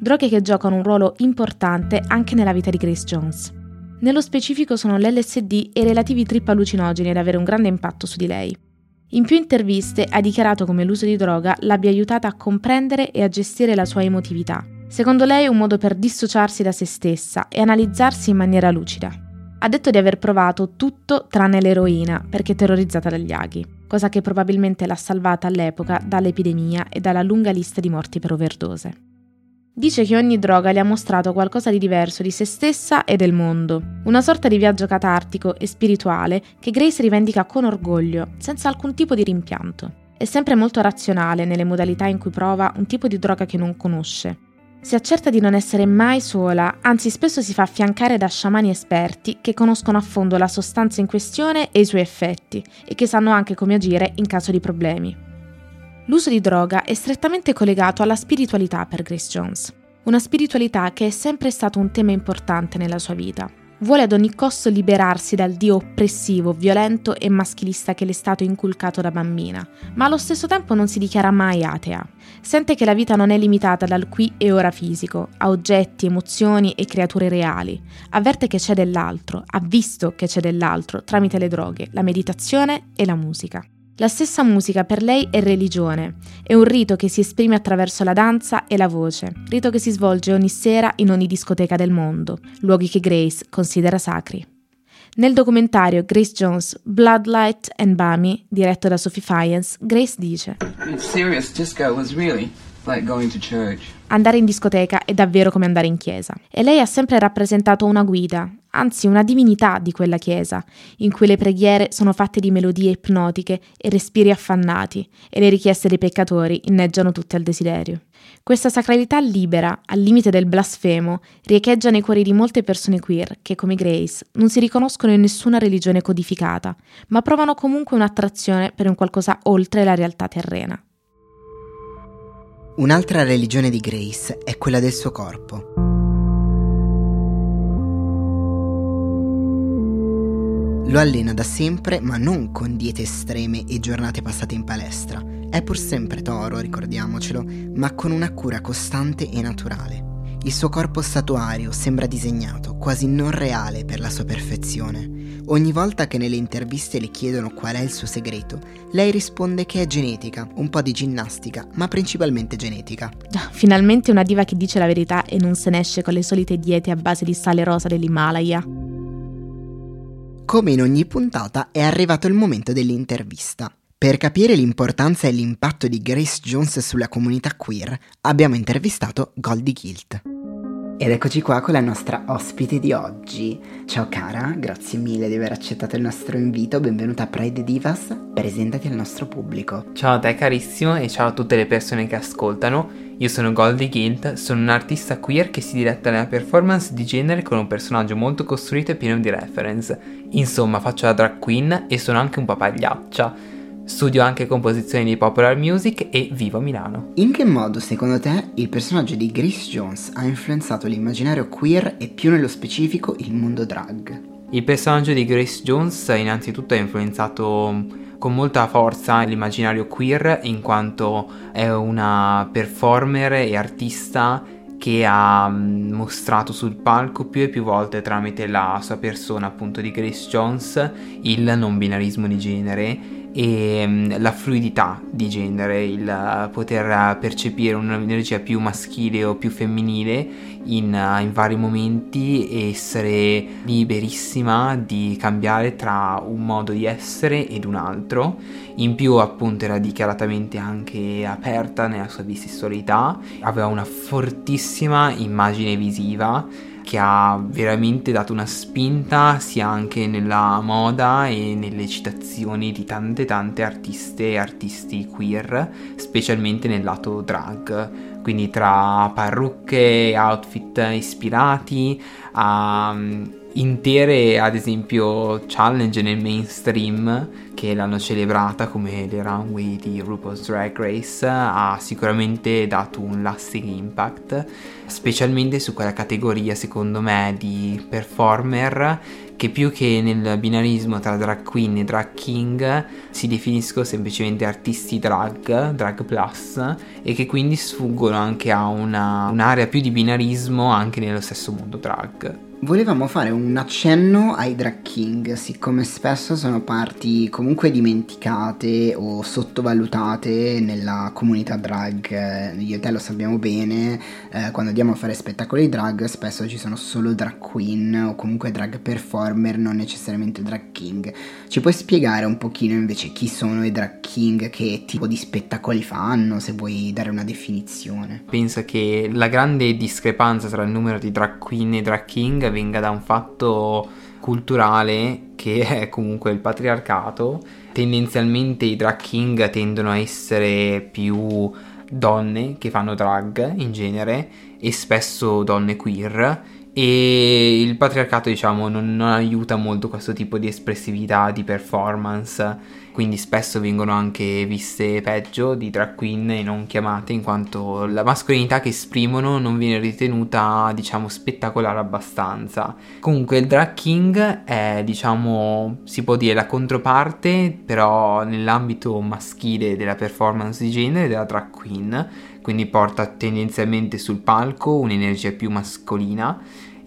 Speaker 1: droghe che giocano un ruolo importante anche nella vita di Grace Jones. Nello specifico sono l'LSD e i relativi trip allucinogeni ad avere un grande impatto su di lei. In più interviste ha dichiarato come l'uso di droga l'abbia aiutata a comprendere e a gestire la sua emotività. Secondo lei è un modo per dissociarsi da se stessa e analizzarsi in maniera lucida. Ha detto di aver provato tutto tranne l'eroina perché terrorizzata dagli aghi, cosa che probabilmente l'ha salvata all'epoca dall'epidemia e dalla lunga lista di morti per overdose. Dice che ogni droga le ha mostrato qualcosa di diverso di se stessa e del mondo, una sorta di viaggio catartico e spirituale che Grace rivendica con orgoglio, senza alcun tipo di rimpianto. È sempre molto razionale nelle modalità in cui prova un tipo di droga che non conosce. Si accerta di non essere mai sola, anzi spesso si fa affiancare da sciamani esperti che conoscono a fondo la sostanza in questione e i suoi effetti e che sanno anche come agire in caso di problemi. L'uso di droga è strettamente collegato alla spiritualità per Grace Jones, una spiritualità che è sempre stato un tema importante nella sua vita. Vuole ad ogni costo liberarsi dal dio oppressivo, violento e maschilista che le è stato inculcato da bambina, ma allo stesso tempo non si dichiara mai atea. Sente che la vita non è limitata dal qui e ora fisico, a oggetti, emozioni e creature reali. Avverte che c'è dell'altro, ha visto che c'è dell'altro tramite le droghe, la meditazione e la musica. La stessa musica per lei è religione, è un rito che si esprime attraverso la danza e la voce, rito che si svolge ogni sera in ogni discoteca del mondo, luoghi che Grace considera sacri. Nel documentario Grace Jones, Bloodlight and Bummy, diretto da Sophie Fiennes, Grace dice Serious disco was really Andare in discoteca è davvero come andare in chiesa. E lei ha sempre rappresentato una guida, anzi una divinità di quella chiesa, in cui le preghiere sono fatte di melodie ipnotiche e respiri affannati, e le richieste dei peccatori inneggiano tutte al desiderio. Questa sacralità libera, al limite del blasfemo, riecheggia nei cuori di molte persone queer che, come Grace, non si riconoscono in nessuna religione codificata, ma provano comunque un'attrazione per un qualcosa oltre la realtà terrena.
Speaker 2: Un'altra religione di Grace è quella del suo corpo. Lo allena da sempre, ma non con diete estreme e giornate passate in palestra. È pur sempre toro, ricordiamocelo, ma con una cura costante e naturale. Il suo corpo statuario sembra disegnato, quasi non reale per la sua perfezione. Ogni volta che nelle interviste le chiedono qual è il suo segreto, lei risponde che è genetica, un po' di ginnastica, ma principalmente genetica.
Speaker 1: Finalmente una diva che dice la verità e non se ne esce con le solite diete a base di sale rosa dell'Himalaya.
Speaker 2: Come in ogni puntata è arrivato il momento dell'intervista. Per capire l'importanza e l'impatto di Grace Jones sulla comunità queer, abbiamo intervistato Goldie Guilt. Ed eccoci qua con la nostra ospite di oggi. Ciao cara, grazie mille di aver accettato il nostro invito, benvenuta a Pride Divas, presentati al nostro pubblico.
Speaker 3: Ciao a te carissimo e ciao a tutte le persone che ascoltano. Io sono Goldie Guild, sono un artista queer che si diretta nella performance di genere con un personaggio molto costruito e pieno di reference. Insomma, faccio la drag queen e sono anche un papagliaccia. Studio anche composizioni di popular music e vivo a Milano.
Speaker 2: In che modo, secondo te, il personaggio di Grace Jones ha influenzato l'immaginario queer e più nello specifico il mondo drag?
Speaker 3: Il personaggio di Grace Jones innanzitutto ha influenzato con molta forza l'immaginario queer in quanto è una performer e artista che ha mm, mostrato sul palco più e più volte tramite la sua persona appunto di Grace Jones il non binarismo di genere e mm, la fluidità di genere, il poter percepire un'energia più maschile o più femminile in, in, vari momenti e essere liberissima di cambiare tra un modo di essere ed un altro. In più appunto era dichiaratamente anche aperta nella sua bisessualità, aveva una fortissima immagine visiva che ha veramente dato una spinta sia anche nella moda e nelle citazioni di tante tante artiste e artisti queer, specialmente nel lato drag, quindi tra parrucche, outfit ispirati a intere, ad esempio, challenge nel mainstream che l'hanno celebrata come le runway di RuPaul's Drag Race ha sicuramente dato un lasting impact, specialmente su quella categoria, secondo me, di performer che più che nel binarismo tra drag queen e drag king si definiscono semplicemente artisti drag, drag plus, e che quindi sfuggono anche a una, un'area più di binarismo anche nello stesso mondo drag.
Speaker 2: Volevamo fare un accenno ai drag king, siccome spesso sono parti comunque dimenticate o sottovalutate nella comunità drag. Io e te lo sappiamo bene, eh, quando andiamo a fare spettacoli drag spesso ci sono solo drag queen o comunque drag performer, non necessariamente drag king. Ci puoi spiegare un pochino invece chi sono i drag king, che tipo di spettacoli fanno, se vuoi dare una definizione?
Speaker 3: Penso che la grande discrepanza tra il numero di drag queen e drag king venga da un fatto culturale che è comunque il patriarcato. Tendenzialmente i drag king tendono a essere più donne che fanno drag in genere e spesso donne queer e il patriarcato diciamo non, non, aiuta molto questo tipo di espressività di performance quindi spesso vengono anche viste peggio di drag queen e non chiamate in quanto la mascolinità che esprimono non viene ritenuta diciamo spettacolare abbastanza. Comunque il drag king è diciamo si può dire la controparte però nell'ambito maschile della performance di genere della drag queen quindi porta tendenzialmente sul palco un'energia più mascolina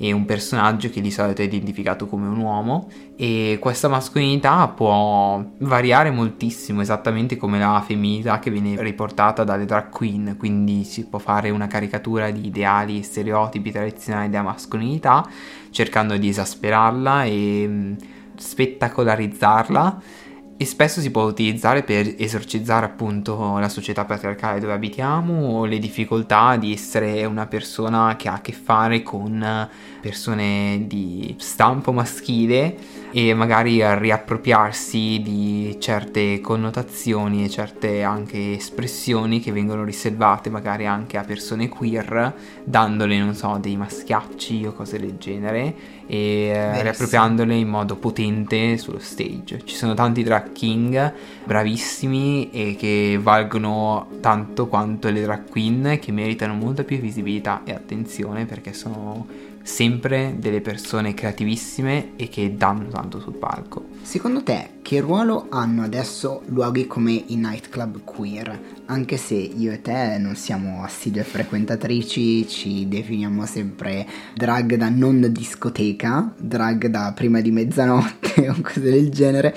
Speaker 3: e un personaggio che di solito è identificato come un uomo e questa mascolinità può variare moltissimo esattamente come la femminilità che viene riportata dalle drag queen quindi si può fare una caricatura di ideali e stereotipi tradizionali della mascolinità cercando di esasperarla e mm, spettacolarizzarla e spesso si può utilizzare per esorcizzare appunto la società patriarcale dove abitiamo o le difficoltà di essere una persona che ha a che fare con persone di stampo maschile e magari riappropriarsi di certe connotazioni e certe anche espressioni che vengono riservate magari anche a persone queer dandole non so dei maschiacci o cose del genere e Verissimo. riappropriandole in modo potente sullo stage. Ci sono tanti drag king bravissimi e che valgono tanto quanto le drag queen che meritano molta più visibilità e attenzione perché sono sempre delle persone creativissime e che danno tanto sul palco.
Speaker 2: Secondo te che ruolo hanno adesso luoghi come i nightclub queer? Anche se io e te non siamo assidue frequentatrici, ci definiamo sempre drag da non discoteca, drag da prima di mezzanotte o cose del genere,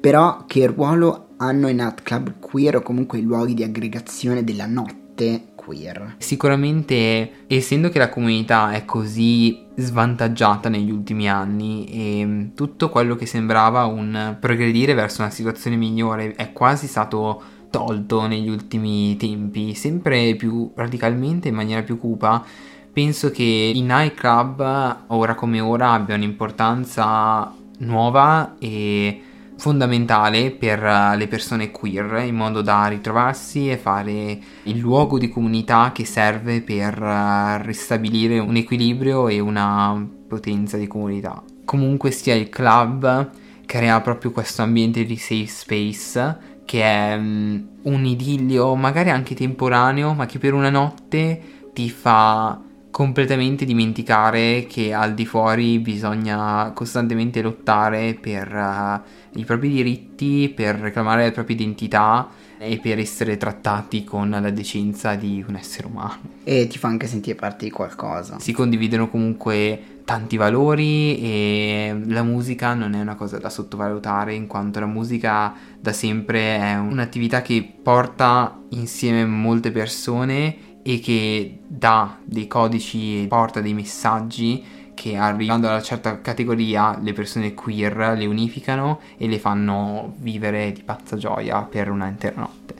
Speaker 2: però che ruolo hanno i nightclub queer o comunque i luoghi di aggregazione della notte queer.
Speaker 3: Sicuramente, essendo che la comunità è così svantaggiata negli ultimi anni e tutto quello che sembrava un progredire verso una situazione migliore è quasi stato tolto negli ultimi tempi, sempre più radicalmente in maniera più cupa. Penso che i nightclub ora come ora abbiano un'importanza nuova e fondamentale per eh, le persone queer in modo da ritrovarsi e fare il luogo di comunità che serve per eh, ristabilire un equilibrio e una potenza di comunità. Comunque sia il club crea proprio questo ambiente di safe space che è um, un idillio magari anche temporaneo ma che per una notte ti fa completamente dimenticare che al di fuori bisogna costantemente lottare per uh, i propri diritti, per reclamare la propria identità e per essere trattati con la decenza di un essere umano.
Speaker 2: E ti fa anche sentire parte di qualcosa.
Speaker 3: Si condividono comunque tanti valori e la musica non è una cosa da sottovalutare in quanto la musica da sempre è un'attività che porta insieme molte persone e che dà dei codici, porta dei messaggi che arrivando a una certa categoria le persone queer le unificano e le fanno vivere di pazza gioia per una intera notte.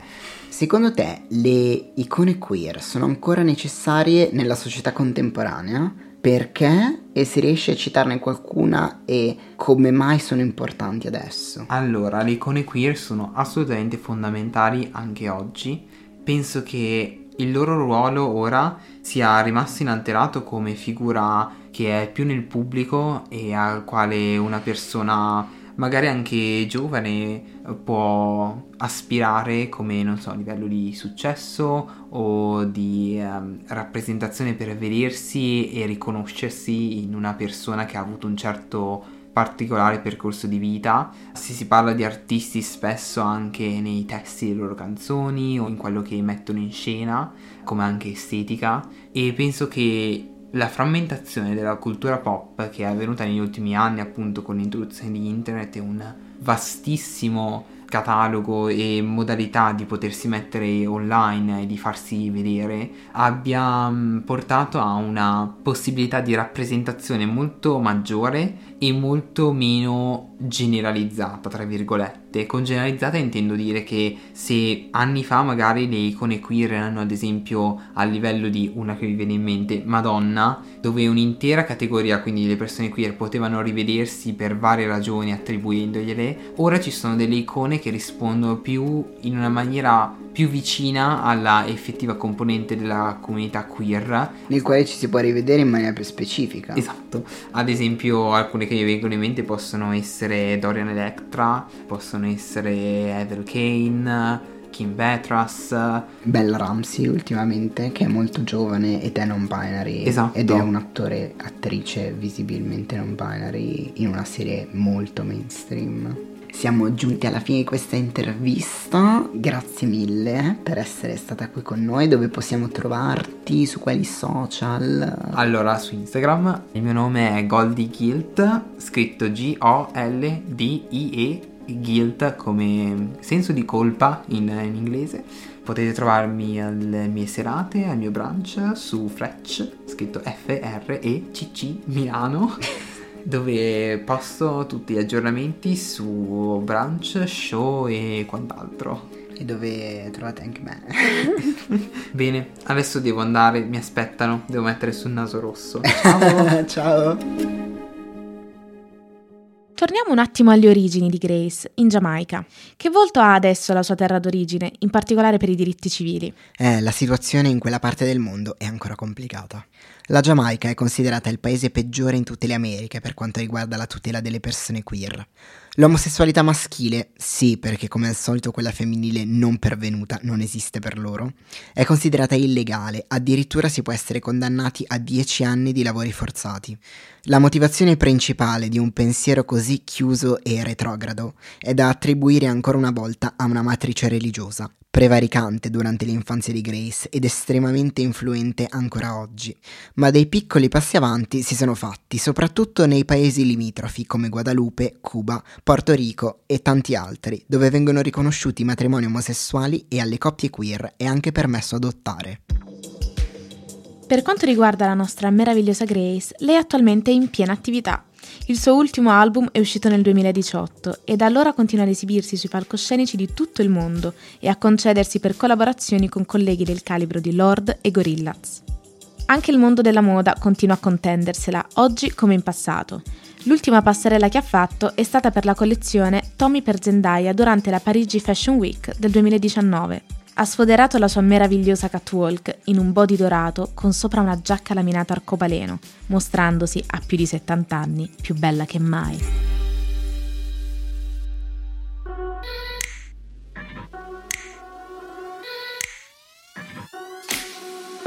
Speaker 2: Secondo te le icone queer sono ancora necessarie nella società contemporanea? Perché? E se riesci a citarne qualcuna e come mai sono importanti adesso?
Speaker 3: Allora, le icone queer sono assolutamente fondamentali anche oggi. Penso che il loro ruolo ora sia rimasto inalterato come figura che è più nel pubblico e al quale una persona magari anche giovane può aspirare come non so a livello di successo o di um, rappresentazione per vedersi e riconoscersi in una persona che ha avuto un certo particolare percorso di vita. Se si parla di artisti spesso anche nei testi delle loro canzoni o in quello che mettono in scena, come anche estetica. E penso che la frammentazione della cultura pop che è avvenuta negli ultimi anni appunto con l'introduzione di internet e un vastissimo catalogo e modalità di potersi mettere online e di farsi vedere abbia portato a una possibilità di rappresentazione molto maggiore e molto meno generalizzata, tra virgolette. Con generalizzata intendo dire che se anni fa magari le icone queer erano ad esempio a livello di una che vi viene in mente Madonna, dove un'intera categoria, quindi le persone queer, potevano rivedersi per varie ragioni attribuendogliele, ora ci sono delle icone che rispondono più in una maniera più vicina alla effettiva componente della comunità queer.
Speaker 2: Nel quale ci si può rivedere in maniera più specifica.
Speaker 3: Esatto. Ad esempio alcune che mi vengono in mente possono essere Dorian Electra, possono essere Evel Kane, Kim Petras.
Speaker 2: Bella Ramsey ultimamente, che è molto giovane ed è non binary.
Speaker 3: Esatto.
Speaker 2: Ed è un attore, attrice visibilmente non binary in una serie molto mainstream. Siamo giunti alla fine di questa intervista, grazie mille per essere stata qui con noi, dove possiamo trovarti, su quali social?
Speaker 3: Allora, su Instagram il mio nome è Goldie Guilt, scritto G-O-L-D-I-E, guilt come senso di colpa in, in inglese. Potete trovarmi alle mie serate, al mio brunch su Frecc, scritto F-R-E-C-C Milano. dove posto tutti gli aggiornamenti su brunch, show e quant'altro.
Speaker 2: E dove trovate anche me.
Speaker 3: Bene, adesso devo andare, mi aspettano, devo mettere sul naso rosso. Ciao!
Speaker 2: Ciao!
Speaker 1: Torniamo un attimo alle origini di Grace, in Giamaica. Che volto ha adesso la sua terra d'origine, in particolare per i diritti civili?
Speaker 2: Eh, la situazione in quella parte del mondo è ancora complicata. La Giamaica è considerata il paese peggiore in tutte le Americhe per quanto riguarda la tutela delle persone queer. L'omosessualità maschile, sì, perché come al solito quella femminile non pervenuta non esiste per loro, è considerata illegale, addirittura si può essere condannati a 10 anni di lavori forzati. La motivazione principale di un pensiero così chiuso e retrogrado è da attribuire ancora una volta a una matrice religiosa, prevaricante durante l'infanzia di Grace ed estremamente influente ancora oggi, ma dei piccoli passi avanti si sono fatti, soprattutto nei paesi limitrofi come Guadalupe, Cuba, Porto Rico e tanti altri, dove vengono riconosciuti i matrimoni omosessuali e alle coppie queer è anche permesso adottare.
Speaker 1: Per quanto riguarda la nostra meravigliosa Grace, lei attualmente è in piena attività. Il suo ultimo album è uscito nel 2018 e da allora continua ad esibirsi sui palcoscenici di tutto il mondo e a concedersi per collaborazioni con colleghi del calibro di Lord e Gorillaz. Anche il mondo della moda continua a contendersela, oggi come in passato. L'ultima passerella che ha fatto è stata per la collezione Tommy per Zendaya durante la Parigi Fashion Week del 2019. Ha sfoderato la sua meravigliosa catwalk in un body dorato con sopra una giacca laminata arcobaleno, mostrandosi a più di 70 anni più bella che mai.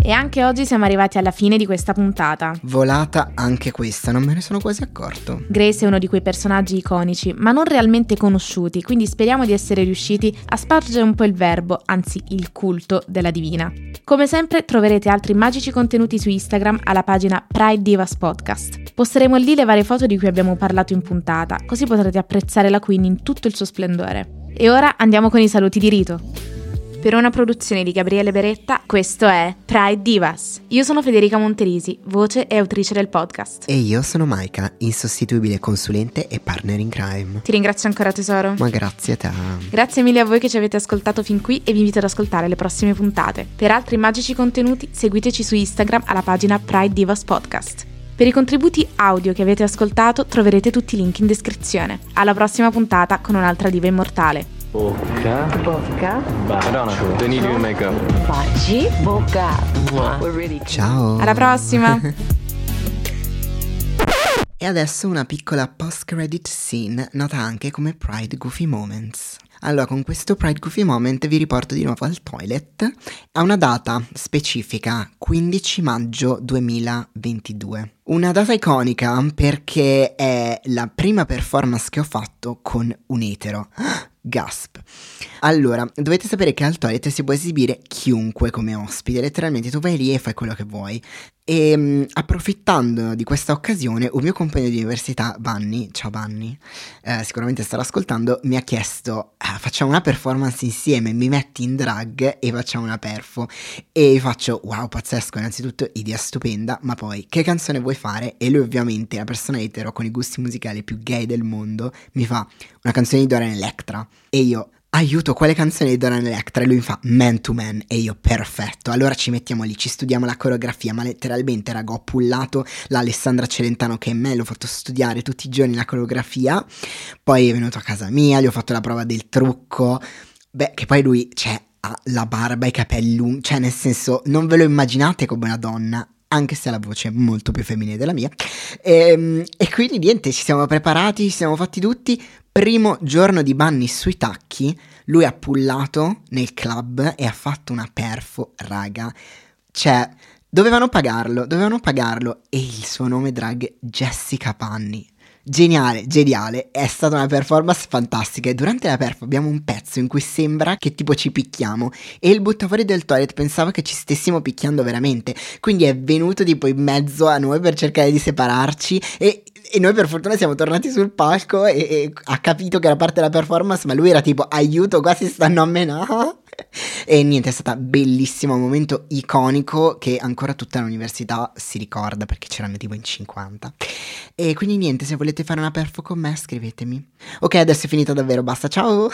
Speaker 1: E anche oggi siamo arrivati alla fine di questa puntata.
Speaker 2: Volata anche questa, non me ne sono quasi accorto.
Speaker 1: Grace è uno di quei personaggi iconici, ma non realmente conosciuti, quindi speriamo di essere riusciti a spargere un po' il verbo, anzi il culto della divina. Come sempre troverete altri magici contenuti su Instagram alla pagina Pride Divas Podcast. Posteremo lì le varie foto di cui abbiamo parlato in puntata, così potrete apprezzare la Queen in tutto il suo splendore. E ora andiamo con i saluti di rito. Per una produzione di Gabriele Beretta, questo è Pride Divas. Io sono Federica Monterisi, voce e autrice del podcast.
Speaker 2: E io sono Maika, insostituibile consulente e partner in crime.
Speaker 1: Ti ringrazio ancora tesoro.
Speaker 2: Ma grazie a te.
Speaker 1: Grazie mille a voi che ci avete ascoltato fin qui e vi invito ad ascoltare le prossime puntate. Per altri magici contenuti seguiteci su Instagram alla pagina Pride Divas Podcast. Per i contributi audio che avete ascoltato troverete tutti i link in descrizione. Alla prossima puntata con un'altra diva immortale.
Speaker 4: Bocca.
Speaker 5: Bocca.
Speaker 4: Madonna, they need you in makeup.
Speaker 5: Baci. Bocca.
Speaker 2: Ciao.
Speaker 1: Alla prossima!
Speaker 2: E adesso una piccola post-credit scene nota anche come Pride Goofy Moments. Allora, con questo Pride Goofy Moment vi riporto di nuovo al toilet a una data specifica, 15 maggio 2022. Una data iconica perché è la prima performance che ho fatto con un etero. Gasp. Allora, dovete sapere che al toilet si può esibire chiunque come ospite, letteralmente tu vai lì e fai quello che vuoi. E um, approfittando di questa occasione, un mio compagno di università, Vanni, ciao Vanni, eh, sicuramente starà ascoltando, mi ha chiesto ah, facciamo una performance insieme, mi metti in drag e facciamo una perfo. E faccio wow, pazzesco, innanzitutto idea stupenda, ma poi che canzone vuoi fare? E lui ovviamente, la persona etero con i gusti musicali più gay del mondo, mi fa una canzone di Dorian Electra. E io, aiuto, quale canzone di Dorian Electra? E lui mi fa Man to Man. E io, perfetto. Allora ci mettiamo lì, ci studiamo la coreografia. Ma letteralmente, raga, ho pullato l'Alessandra Celentano che è me, l'ho fatto studiare tutti i giorni la coreografia. Poi è venuto a casa mia, gli ho fatto la prova del trucco. Beh, che poi lui, cioè, ha la barba e i capelli lunghi. Cioè, nel senso, non ve lo immaginate come una donna anche se ha la voce molto più femminile della mia. E, ehm, e, quindi niente, ci siamo preparati, ci siamo fatti tutti. Primo giorno di Bunny sui tacchi, lui ha pullato nel club e ha fatto una perfo, raga. Cioè, dovevano pagarlo, dovevano pagarlo. E il suo nome drag Jessica Panni. Geniale, geniale, è stata una performance fantastica. E durante la perf abbiamo un pezzo in cui sembra che tipo ci picchiamo. E il buttafuori del toilet pensava che ci stessimo picchiando veramente, quindi è venuto tipo in mezzo a noi per cercare di separarci. E, e noi per fortuna siamo tornati sul palco e, e, ha capito che era parte della performance ma lui era tipo aiuto qua si stanno a menare e niente, è stato bellissimo, un momento iconico che ancora tutta l'università si ricorda perché c'erano tipo in 50. E quindi niente, se volete fare una perfo con me scrivetemi. Ok, adesso è finita davvero, basta, ciao!